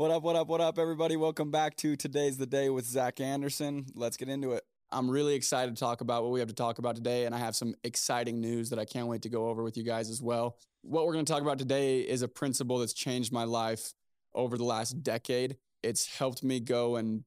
What up, what up, what up, everybody? Welcome back to Today's the Day with Zack Andersen. Let's get into it. I'm really excited to talk about what we have to talk about today, and I have some exciting news that I can't wait to go over with you guys as well. What we're going to talk about today is a principle that's changed my life over the last decade. It's helped me go and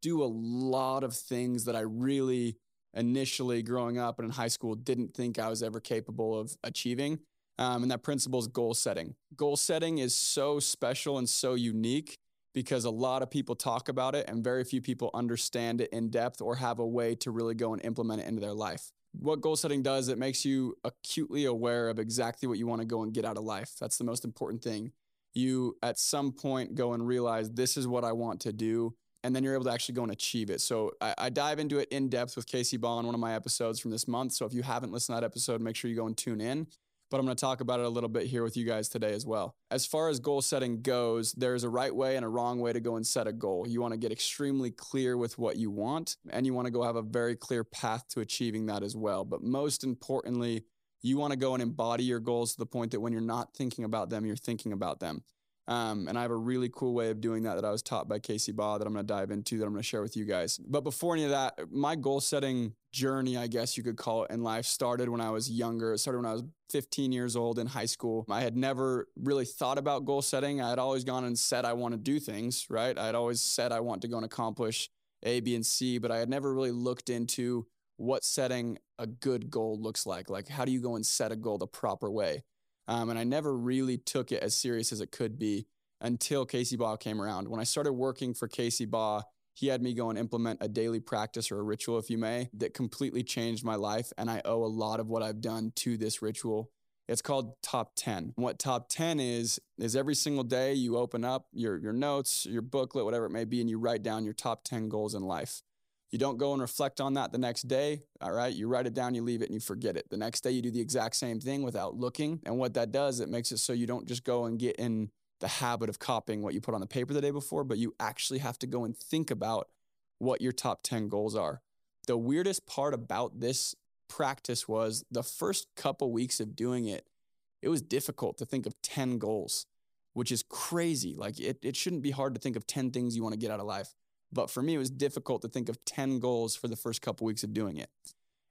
do a lot of things that I really initially growing up and in high school didn't think I was ever capable of achieving. Um, and that principle is goal setting. Goal setting is so special and so unique because a lot of people talk about it and very few people understand it in depth or have a way to really go and implement it into their life. What goal setting does, it makes you acutely aware of exactly what you want to go and get out of life. That's the most important thing. You at some point go and realize this is what I want to do and then you're able to actually go and achieve it. So I, I, dive into it in depth with Casey Baugh in one of my episodes from this month. So if you haven't listened to that episode, make sure you go and tune in. But I'm going to talk about it a little bit here with you guys today as well. As far as goal setting goes, there's a right way and a wrong way to go and set a goal. You want to get extremely clear with what you want, and you want to go have a very clear path to achieving that as well. But most importantly, you want to go and embody your goals to the point that when you're not thinking about them, you're thinking about them. Um, and I have a really cool way of doing that that I was taught by Casey Baugh that I'm going to dive into that I'm going to share with you guys. But before any of that, my goal setting journey, I guess you could call it in life, started when I was younger. It started when I was 15 years old in high school. I had never really thought about goal setting. I had always gone and said I want to do things, right? I had always said I want to go and accomplish A, B, and C, but I had never really looked into what setting a good goal looks like. Like, how do you go and set a goal the proper way? Um, and I never really took it as serious as it could be until Casey Baugh came around. When I started working for Casey Baugh, he had me go and implement a daily practice or a ritual, if you may, that completely changed my life. And I owe a lot of what I've done to this ritual. It's called Top 10. What Top 10 is, is every single day you open up your, your notes, your booklet, whatever it may be, and you write down your top 10 goals in life. You don't go and reflect on that the next day. All right. You write it down, you leave it, and you forget it. The next day, you do the exact same thing without looking. And what that does, it makes it so you don't just go and get in the habit of copying what you put on the paper the day before, but you actually have to go and think about what your top 10 goals are. The weirdest part about this practice was the first couple weeks of doing it, it was difficult to think of 10 goals, which is crazy. Like it, it shouldn't be hard to think of 10 things you want to get out of life. But for me, it was difficult to think of 10 goals for the first couple weeks of doing it.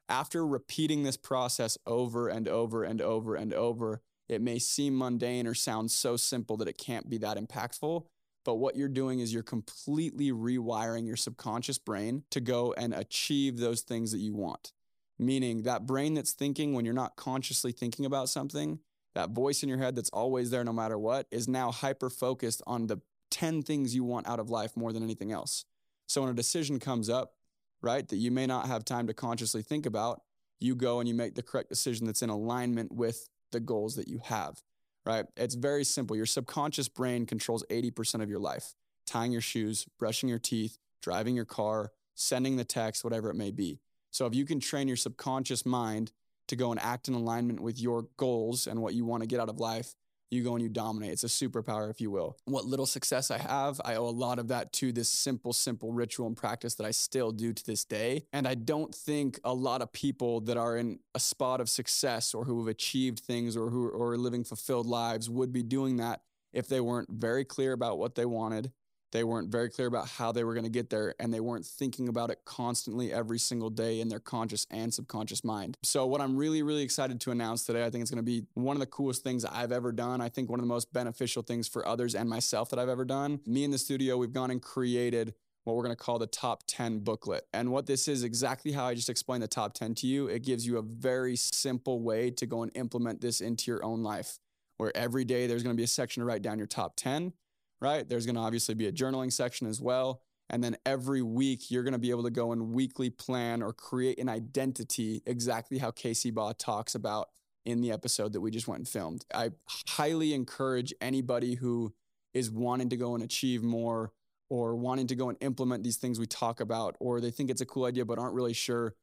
After repeating this process over and over and over and over, it may seem mundane or sound so simple that it can't be that impactful. But what you're doing is you're completely rewiring your subconscious brain to go and achieve those things that you want. Meaning that brain that's thinking when you're not consciously thinking about something, that voice in your head that's always there no matter what, is now hyper focused on the 10 things you want out of life more than anything else. So when a decision comes up, right, that you may not have time to consciously think about, you go and you make the correct decision that's in alignment with the goals that you have, right? It's very simple. Your subconscious brain controls 80% of your life tying your shoes, brushing your teeth, driving your car, sending the text, whatever it may be. So if you can train your subconscious mind to go and act in alignment with your goals and what you want to get out of life, you go and you dominate. It's a superpower, if you will. What little success I have, I owe a lot of that to this simple, simple ritual and practice that I still do to this day. And I don't think a lot of people that are in a spot of success or who have achieved things or who are living fulfilled lives would be doing that if they weren't very clear about what they wanted, they weren't very clear about how they were going to get there, and they weren't thinking about it constantly every single day in their conscious and subconscious mind. So, what I'm really, really excited to announce today, I think it's going to be one of the coolest things I've ever done. I think one of the most beneficial things for others and myself that I've ever done. Me in the studio, we've gone and created what we're going to call the top 10 booklet. And what this is exactly how I just explained the top 10 to you. It gives you a very simple way to go and implement this into your own life, where every day there's going to be a section to write down your top 10 right? There's going to obviously be a journaling section as well. And then every week, you're going to be able to go and weekly plan or create an identity exactly how Casey Baugh talks about in the episode that we just went and filmed. I highly encourage anybody who is wanting to go and achieve more or wanting to go and implement these things we talk about, or they think it's a cool idea but aren't really sure,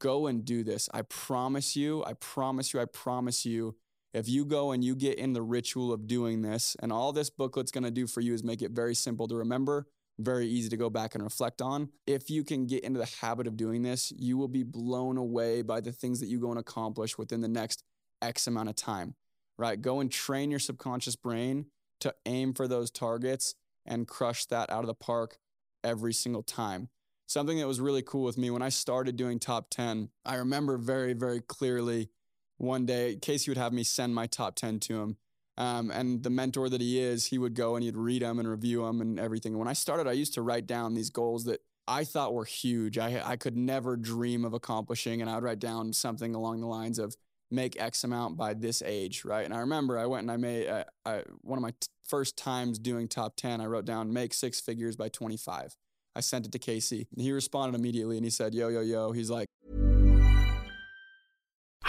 go and do this. I promise you, I promise you, I promise you, if you go and you get in the ritual of doing this, and all this booklet's gonna do for you is make it very simple to remember, very easy to go back and reflect on. If you can get into the habit of doing this, you will be blown away by the things that you go and accomplish within the next X amount of time, right? Go and train your subconscious brain to aim for those targets and crush that out of the park every single time. Something that was really cool with me when I started doing top 10, I remember very, very clearly one day, Casey would have me send my top 10 to him. Um, and the mentor that he is, he would go and he'd read them and review them and everything. And when I started, I used to write down these goals that I thought were huge. I, I could never dream of accomplishing. And I would write down something along the lines of make X amount by this age, right? And I remember I went and I made uh, I, one of my t- first times doing top 10, I wrote down make six figures by 25. I sent it to Casey and he responded immediately and he said, Yo, yo, yo. He's like,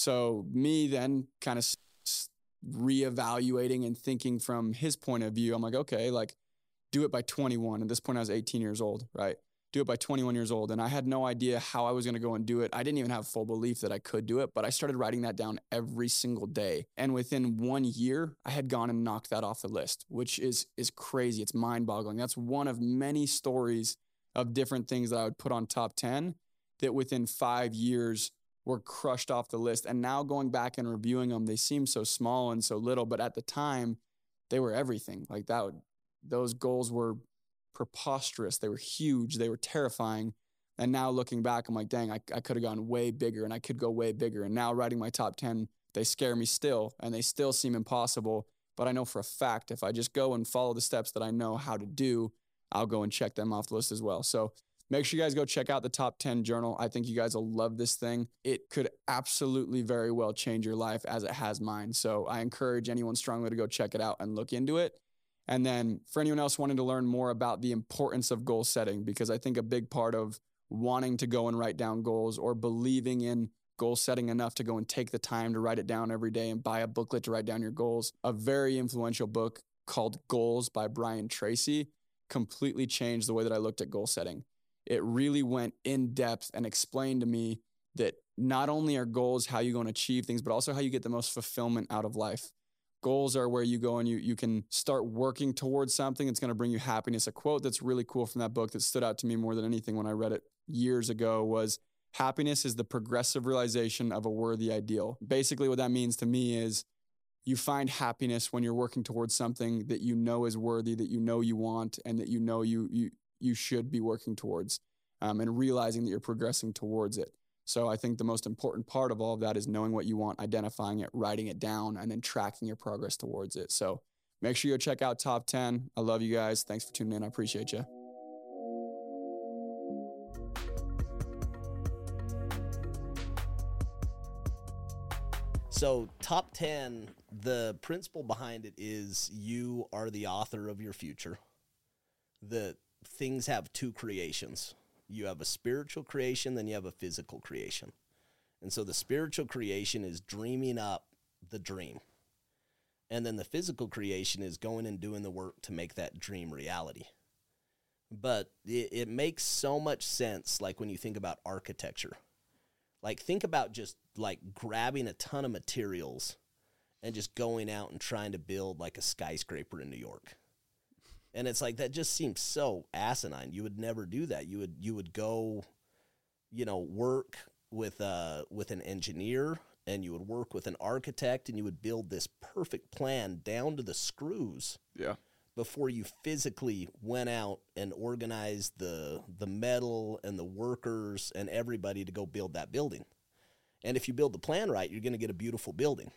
So me then kind of reevaluating and thinking from his point of view, I'm like, okay, like do it by 21. At this point, I was 18 years old, right? Do it by 21 years old. And I had no idea how I was going to go and do it. I didn't even have full belief that I could do it, but I started writing that down every single day. And within one year, I had gone and knocked that off the list, which is is crazy. It's mind boggling. That's one of many stories of different things that I would put on top 10 that within five years were crushed off the list. And now going back and reviewing them, they seem so small and so little, but at the time, they were everything. Like that, would, those goals were preposterous. They were huge. They were terrifying. And now looking back, I'm like, dang, I, I could have gone way bigger and I could go way bigger. And now writing my top 10, they scare me still and they still seem impossible. But I know for a fact if I just go and follow the steps that I know how to do, I'll go and check them off the list as well. So Make sure you guys go check out the top 10 journal. I think you guys will love this thing. It could absolutely very well change your life as it has mine. So I encourage anyone strongly to go check it out and look into it. And then for anyone else wanting to learn more about the importance of goal setting, because I think a big part of wanting to go and write down goals or believing in goal setting enough to go and take the time to write it down every day and buy a booklet to write down your goals. A very influential book called Goals by Brian Tracy completely changed the way that I looked at goal setting it really went in depth and explained to me that not only are goals how you go and achieve things, but also how you get the most fulfillment out of life. Goals are where you go and you you can start working towards something that's going to bring you happiness. A quote that's really cool from that book that stood out to me more than anything when I read it years ago was happiness is the progressive realization of a worthy ideal. Basically what that means to me is you find happiness when you're working towards something that you know is worthy, that you know you want, and that you know you you you should be working towards um, and realizing that you're progressing towards it. So I think the most important part of all of that is knowing what you want, identifying it, writing it down, and then tracking your progress towards it. So make sure you check out Top 10. I love you guys. Thanks for tuning in. I appreciate you. So, top 10, the principle behind it is you are the author of your future. The things have two creations. You have a spiritual creation, then you have a physical creation. And so the spiritual creation is dreaming up the dream. And then the physical creation is going and doing the work to make that dream reality. But it, it makes so much sense, like when you think about architecture. Like, think about just like grabbing a ton of materials and just going out and trying to build like a skyscraper in New York. And it's like that just seems so asinine. You would never do that. You would you would go, you know, work with uh with an engineer and you would work with an architect and you would build this perfect plan down to the screws Yeah. before you physically went out and organized the the metal and the workers and everybody to go build that building. And if you build the plan right, you're going to get a beautiful building.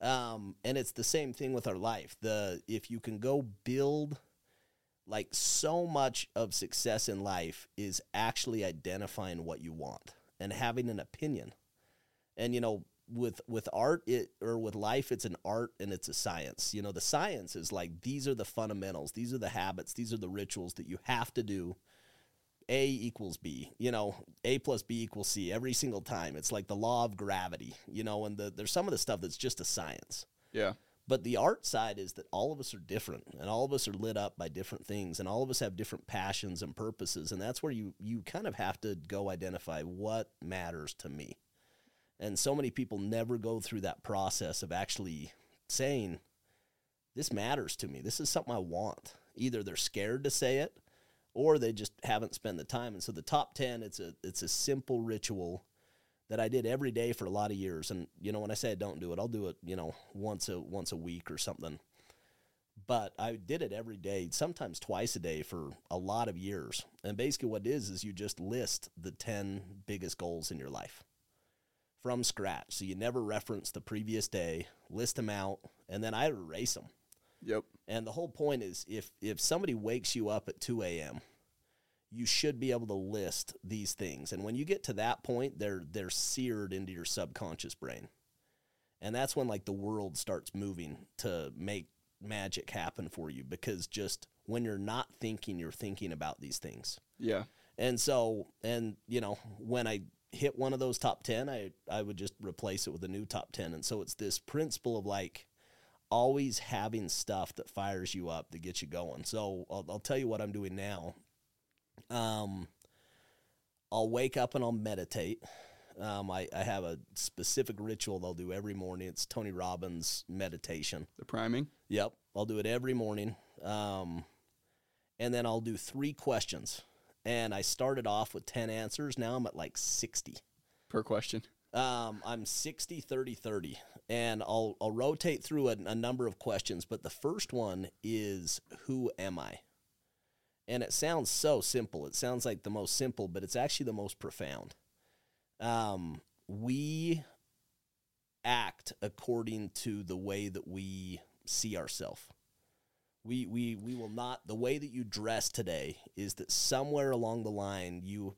Um, and it's the same thing with our life. The if you can go build like so much of success in life is actually identifying what you want and having an opinion. And you know, with with art it or with life it's an art and it's a science. You know, the science is like these are the fundamentals, these are the habits, these are the rituals that you have to do. A equals B, you know, A plus B equals C every single time. It's like the law of gravity, you know, and the, there's some of the stuff that's just a science. Yeah. But the art side is that all of us are different and all of us are lit up by different things and all of us have different passions and purposes. And that's where you, you kind of have to go identify what matters to me. And so many people never go through that process of actually saying, this matters to me. This is something I want. Either they're scared to say it or they just haven't spent the time. And so the top 10, it's a, it's a simple ritual that I did every day for a lot of years. And you know, when I say I don't do it, I'll do it, you know, once a once a week or something. But I did it every day, sometimes twice a day for a lot of years. And basically what it is is you just list the 10 biggest goals in your life from scratch. So you never reference the previous day, list them out, and then I erase them. Yep. And the whole point is if if somebody wakes you up at 2 a.m., you should be able to list these things. And when you get to that point, they're they're seared into your subconscious brain. And that's when like the world starts moving to make magic happen for you because just when you're not thinking, you're thinking about these things. Yeah. And so, and you know, when I hit one of those top 10, I, I would just replace it with a new top 10. And so it's this principle of like always having stuff that fires you up, that gets you going. So I'll, I'll tell you what I'm doing now. Um, I'll wake up and I'll meditate. Um, I, I have a specific ritual they'll do every morning. It's Tony Robbins meditation. The priming. Yep, I'll do it every morning. Um, and then I'll do three questions. And I started off with 10 answers. Now I'm at like 60. per question. Um, I'm 60, 30, 30. And I'll, I'll rotate through a, a number of questions. But the first one is Who am I? And it sounds so simple. It sounds like the most simple, but it's actually the most profound. Um, we act according to the way that we see ourselves. We, we, we will not, the way that you dress today is that somewhere along the line you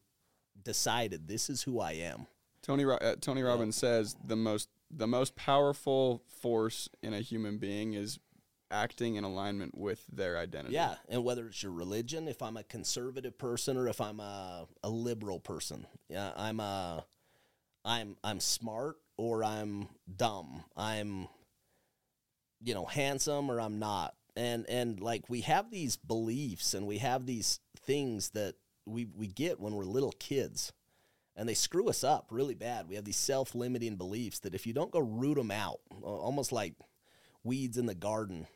decided this is who I am. Tony uh, Tony Robbins says the most the most powerful force in a human being is acting in alignment with their identity. Yeah, and whether it's your religion, if I'm a conservative person or if I'm a, a liberal person, yeah, I'm a, I'm I'm smart or I'm dumb. I'm, you know, handsome or I'm not. And and like we have these beliefs and we have these things that we we get when we're little kids, and they screw us up really bad. We have these self-limiting beliefs that if you don't go root them out, almost like weeds in the garden,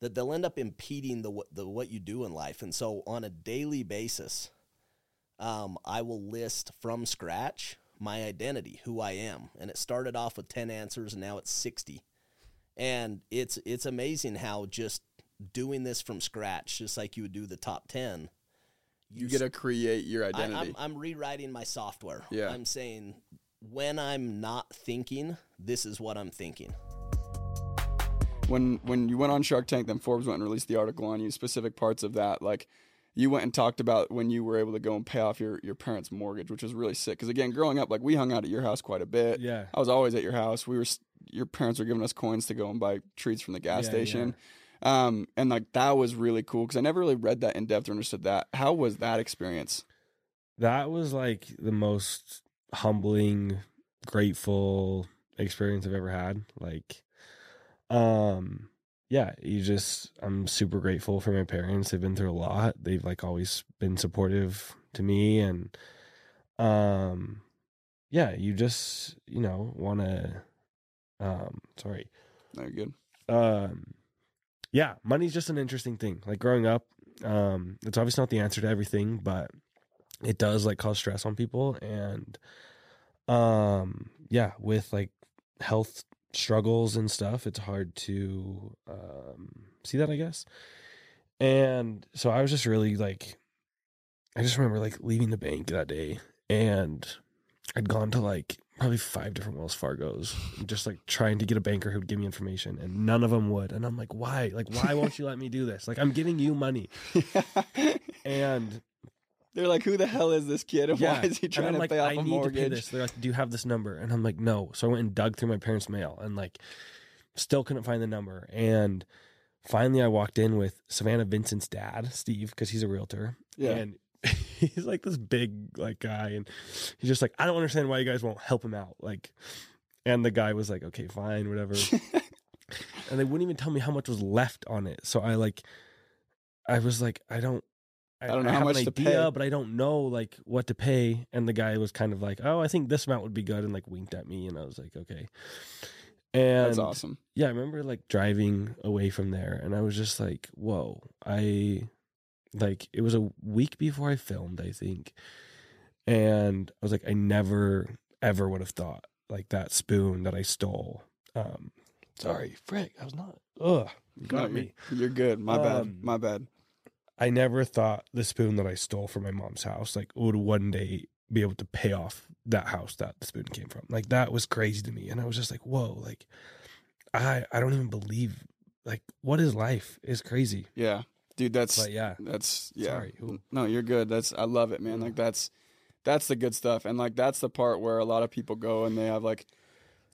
that they'll end up impeding the the what you do in life. And so on a daily basis, um, I will list from scratch my identity, who I am, and it started off with ten answers, and now it's sixty. And it's it's amazing how just doing this from scratch, just like you would do the top ten, You get to create your I, identity. I'm, I'm rewriting my software. Yeah. I'm saying when I'm not thinking, this is what I'm thinking. when when you went on Shark Tank, then Forbes went and released the article on you, specific parts of that. Like you went and talked about when you were able to go and pay off your, your parents' mortgage, which was really sick. Because again, growing up, like we hung out at your house quite a bit. Yeah. I was always at your house. We were your parents were giving us coins to go and buy treats from the gas Yeah, station. Um, and like that was really cool because I never really read that in depth or understood that. How was that experience? That was like the most humbling, grateful experience I've ever had. Like, um, yeah, you just, I'm super grateful for my parents. They've been through a lot. They've like always been supportive to me. And, um, yeah, you just you know want to. Um, sorry. No, good. Um, yeah, money's just an interesting thing. Like growing up, um, it's obviously not the answer to everything, but it does like cause stress on people, and um, yeah, with like health struggles and stuff, it's hard to um see that, I guess. And so I was just really like, I just remember like leaving the bank that day and I'd gone to like probably five different Wells Fargo's, just like trying to get a banker who would give me information, and none of them would. And I'm like, why? Like, why won't you let me do this? Like, I'm giving you money, and They're like, who the hell is this kid? And yeah, why is he trying to like, pay off I a need mortgage? to pay this. They're like, do you have this number? And I'm like, no. So I went and dug through my parents' mail, and like, still couldn't find the number. And finally, I walked in with Savannah Vincent's dad, Steve, because he's a realtor. Yeah. and he's like this big like guy, and he's just like, I don't understand why you guys won't help him out. Like, and the guy was like, okay, fine, whatever. and they wouldn't even tell me how much was left on it. So I like, I was like, I don't. I don't know how have much an to idea, pay. but I don't know like what to pay. And the guy was kind of like, "Oh, I think this amount would be good," and like winked at me, and I was like, "Okay." And That's awesome. yeah, I remember like driving away from there and I was just like, whoa, I like it was a week before I filmed, I think. And I was like, I never ever would have thought like that spoon that I stole. Um sorry, frick, I was not ugh. You No, got you're- me. You're good. My bad. Um, My bad. I never thought the spoon that I stole from my mom's house like would one day be able to pay off that house that the spoon came from. Like that was crazy to me. And I was just like, whoa, like I I don't even believe like what is life is crazy. Yeah, dude. That's But yeah. That's yeah. Sorry. Ooh. No, you're good. That's I love it, man. Mm. Like that's that's the good stuff. And like that's the part where a lot of people go and they have like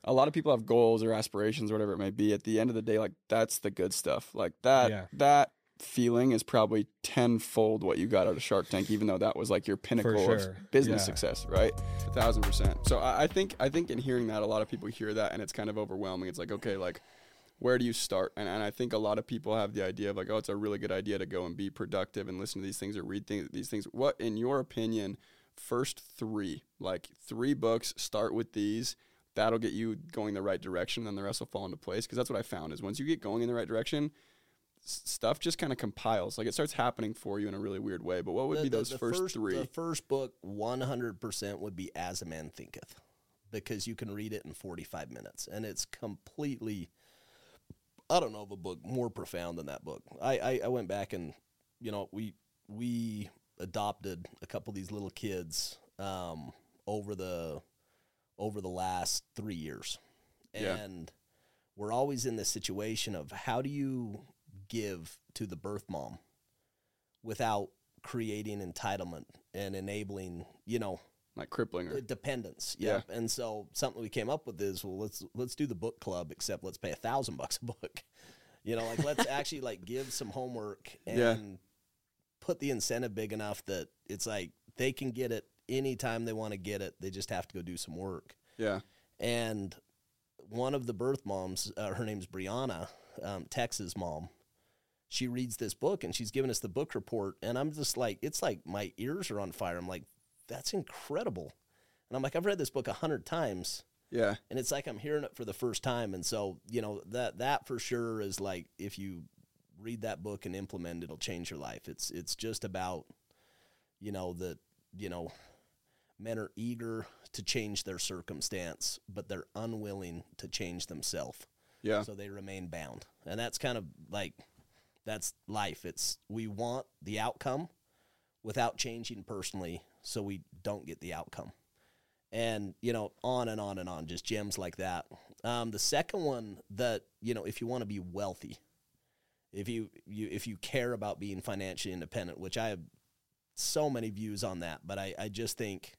a lot of people have goals or aspirations or whatever it may be. At the end of the day, like that's the good stuff. Like that Yeah. that feeling is probably tenfold what you got out of Shark Tank, even though that was like your pinnacle sure. of business Yeah. success, right? A thousand percent. So I, I think I think in hearing that, a lot of people hear that and it's kind of overwhelming. It's like, okay, like where do you start? And, and I think a lot of people have the idea of like, oh, it's a really good idea to go and be productive and listen to these things or read things, these things. What, in your opinion, first three, like three books, start with these. That'll get you going the right direction, then the rest will fall into place. Because that's what I found is once you get going in the right direction, s- stuff just kind of compiles. Like it starts happening for you in a really weird way. But what would The- be the- those the first, three? The first book, one hundred percent, would be As a Man Thinketh, because you can read it in forty-five minutes, and it's completely. I don't know of a book more profound than that book. I, I, I went back and, you know, we we adopted a couple of these little kids um, over the over the last three years, Yeah. and we're always in this situation of how do you give to the birth mom without creating entitlement and enabling, you know, like crippling or dependence. Yeah. And so something we came up with is, well, let's let's do the book club, except let's pay a thousand bucks a book. You know, like let's actually like give some homework and Yeah. put the incentive big enough that it's like they can get it anytime they want to get it. They just have to go do some work. yeah, And one of the birth moms, uh, her name's Brianna, um, Texas mom. She reads this book and she's giving us the book report, and I'm just like, it's like my ears are on fire. I'm like, that's incredible. And I'm like, I've read this book a hundred times, yeah, and it's like I'm hearing it for the first time. And so, you know, that that for sure is like if you read that book and implement, it, it'll change your life. It's it's just about, you know, that you know, men are eager to change their circumstance, but they're unwilling to change themselves. yeah, So they remain bound. And that's kind of like that's life. It's we want the outcome without changing personally so we don't get the outcome. And, you know, on and on and on, just gems like that. Um, the second one that, you know, if you want to be wealthy, if you, you if you care about being financially independent, which I have so many views on that, but I, I just think,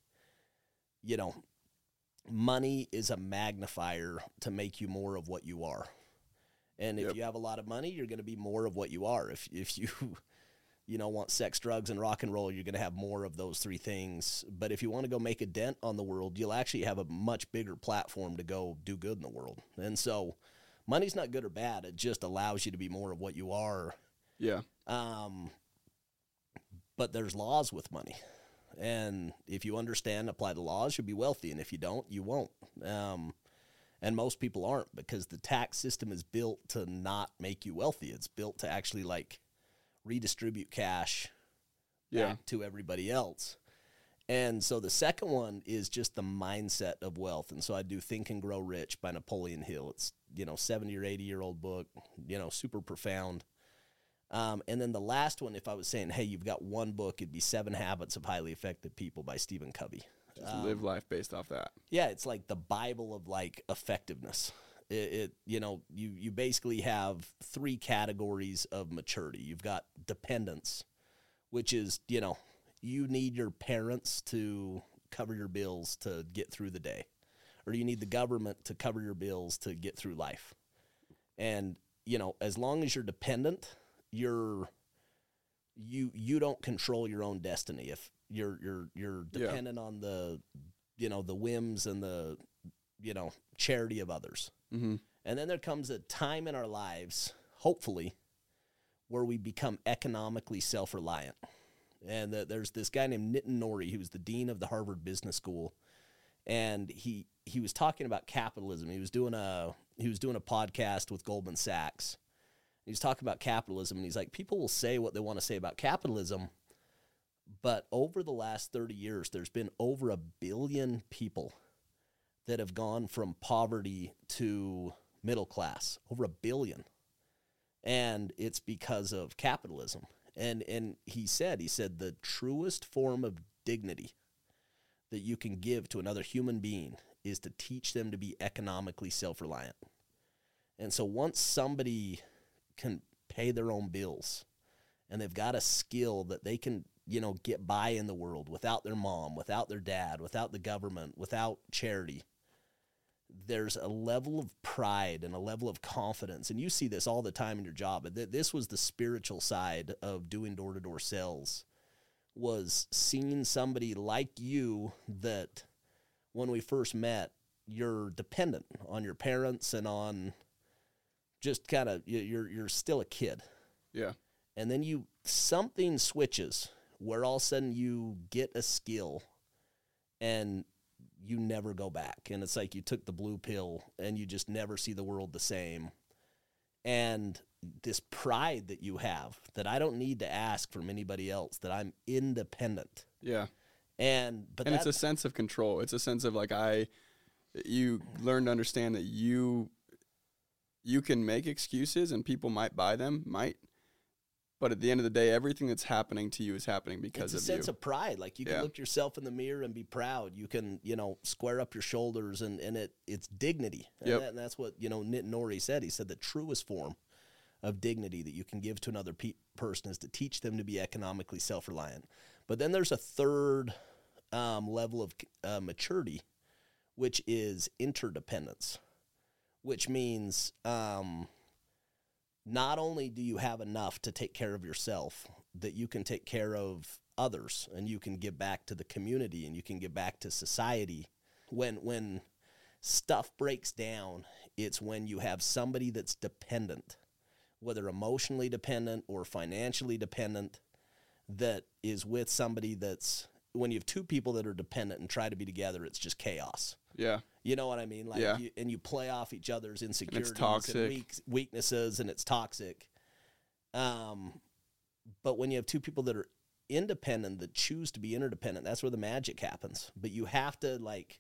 you know, money is a magnifier to make you more of what you are. And if Yep. you have a lot of money, you're going to be more of what you are. If if you you know want sex, drugs and rock and roll, you're going to have more of those three things. But if you want to go make a dent on the world, you'll actually have a much bigger platform to go do good in the world. And so money's not good or bad. It just allows you to be more of what you are. yeah, Um, but there's laws with money. And if you understand, apply the laws, you'll be wealthy. And if you don't, you won't. Um, and most people aren't because the tax system is built to not make you wealthy. It's built to actually like redistribute cash Yeah. to everybody else. And so the second one is just the mindset of wealth. And so I do Think and Grow Rich by Napoleon Hill. It's, you know, 70 or 80 year old book, you know, super profound. Um, and then the last one, if I was saying, hey, you've got one book, it'd be Seven Habits of Highly Effective People by Stephen Covey. Just live life based off that. Yeah, it's like the Bible of like effectiveness. It, it you know you you basically have three categories of maturity. You've got dependence, which is you know you need your parents to cover your bills to get through the day, or you need the government to cover your bills to get through life. And you know as long as you're dependent, you're you you don't control your own destiny. If you're you're you're Yeah. dependent on the you know the whims and the you know charity of others. Mm-hmm. And then there comes a time in our lives, hopefully, where we become economically self reliant. And the, there's this guy named Nitin Nohria, who was the dean of the Harvard Business School, and he he was talking about capitalism. He was doing a he was doing a podcast with Goldman Sachs. He was talking about capitalism, and he's like, people will say what they want to say about capitalism, but over the last 30 years, there's been over a billion people that have gone from poverty to middle class, over a billion. And it's because of capitalism. And and he said, he said the truest form of dignity that you can give to another human being is to teach them to be economically self-reliant. And so once somebody can pay their own bills and they've got a skill that they can, you know, get by in the world without their mom, without their dad, without the government, without charity, there's a level of pride and a level of confidence. And you see this all the time in your job. This was the spiritual side of doing door to door sales was seeing somebody like you that when we first met, you're dependent on your parents and on just kind of you're you're still a kid Yeah. and then you something switches where all of a sudden you get a skill and you never go back and it's like you took the blue pill and you just never see the world the same and this pride that you have that I don't need to ask from anybody else that I'm independent Yeah. and but and it's a sense of control. It's a sense of like I, you learn to understand that you, you can make excuses and people might buy them, might, but at the end of the day, everything that's happening to you is happening because it's a sense you. of pride. Like you can Yeah. look yourself in the mirror and be proud. You can, you know, square up your shoulders and, and it it's dignity. And, Yep. that, and that's what, you know, Nitin Nohria said. He said the truest form of dignity that you can give to another pe- person is to teach them to be economically self reliant. But then there's a third um, level of uh, maturity, which is interdependence, which means um, not only do you have enough to take care of yourself, that you can take care of others and you can give back to the community and you can give back to society. When when stuff breaks down, it's when you have somebody that's dependent, whether emotionally dependent or financially dependent, that is with somebody that's when you have two people that are dependent and try to be together, it's just chaos. Yeah. You know what I mean? Like, Yeah. you, and you play off each other's insecurities and weak, weaknesses, and it's toxic. Um, but when you have two people that are independent that choose to be interdependent, that's where the magic happens. But you have to like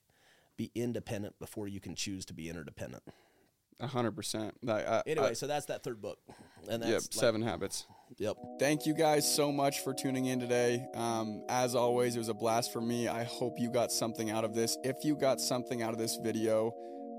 be independent before you can choose to be interdependent. A hundred percent. Anyway, I- so that's that third book, and that's yep. like- Seven habits. Yep. Thank you guys so much for tuning in today. Um, as always, it was a blast for me. I hope you got something out of this. If you got something out of this video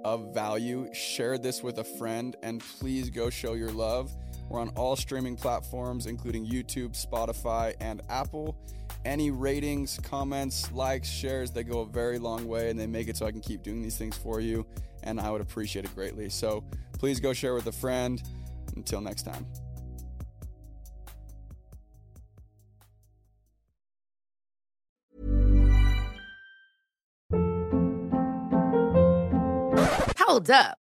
of value, share this with a friend and please go show your love. We're on all streaming platforms, including YouTube, Spotify, and Apple. Any ratings, comments, likes, shares, they go a very long way and they make it so I can keep doing these things for you. And I would appreciate it greatly. So please go share with a friend. Until next time. Hold up.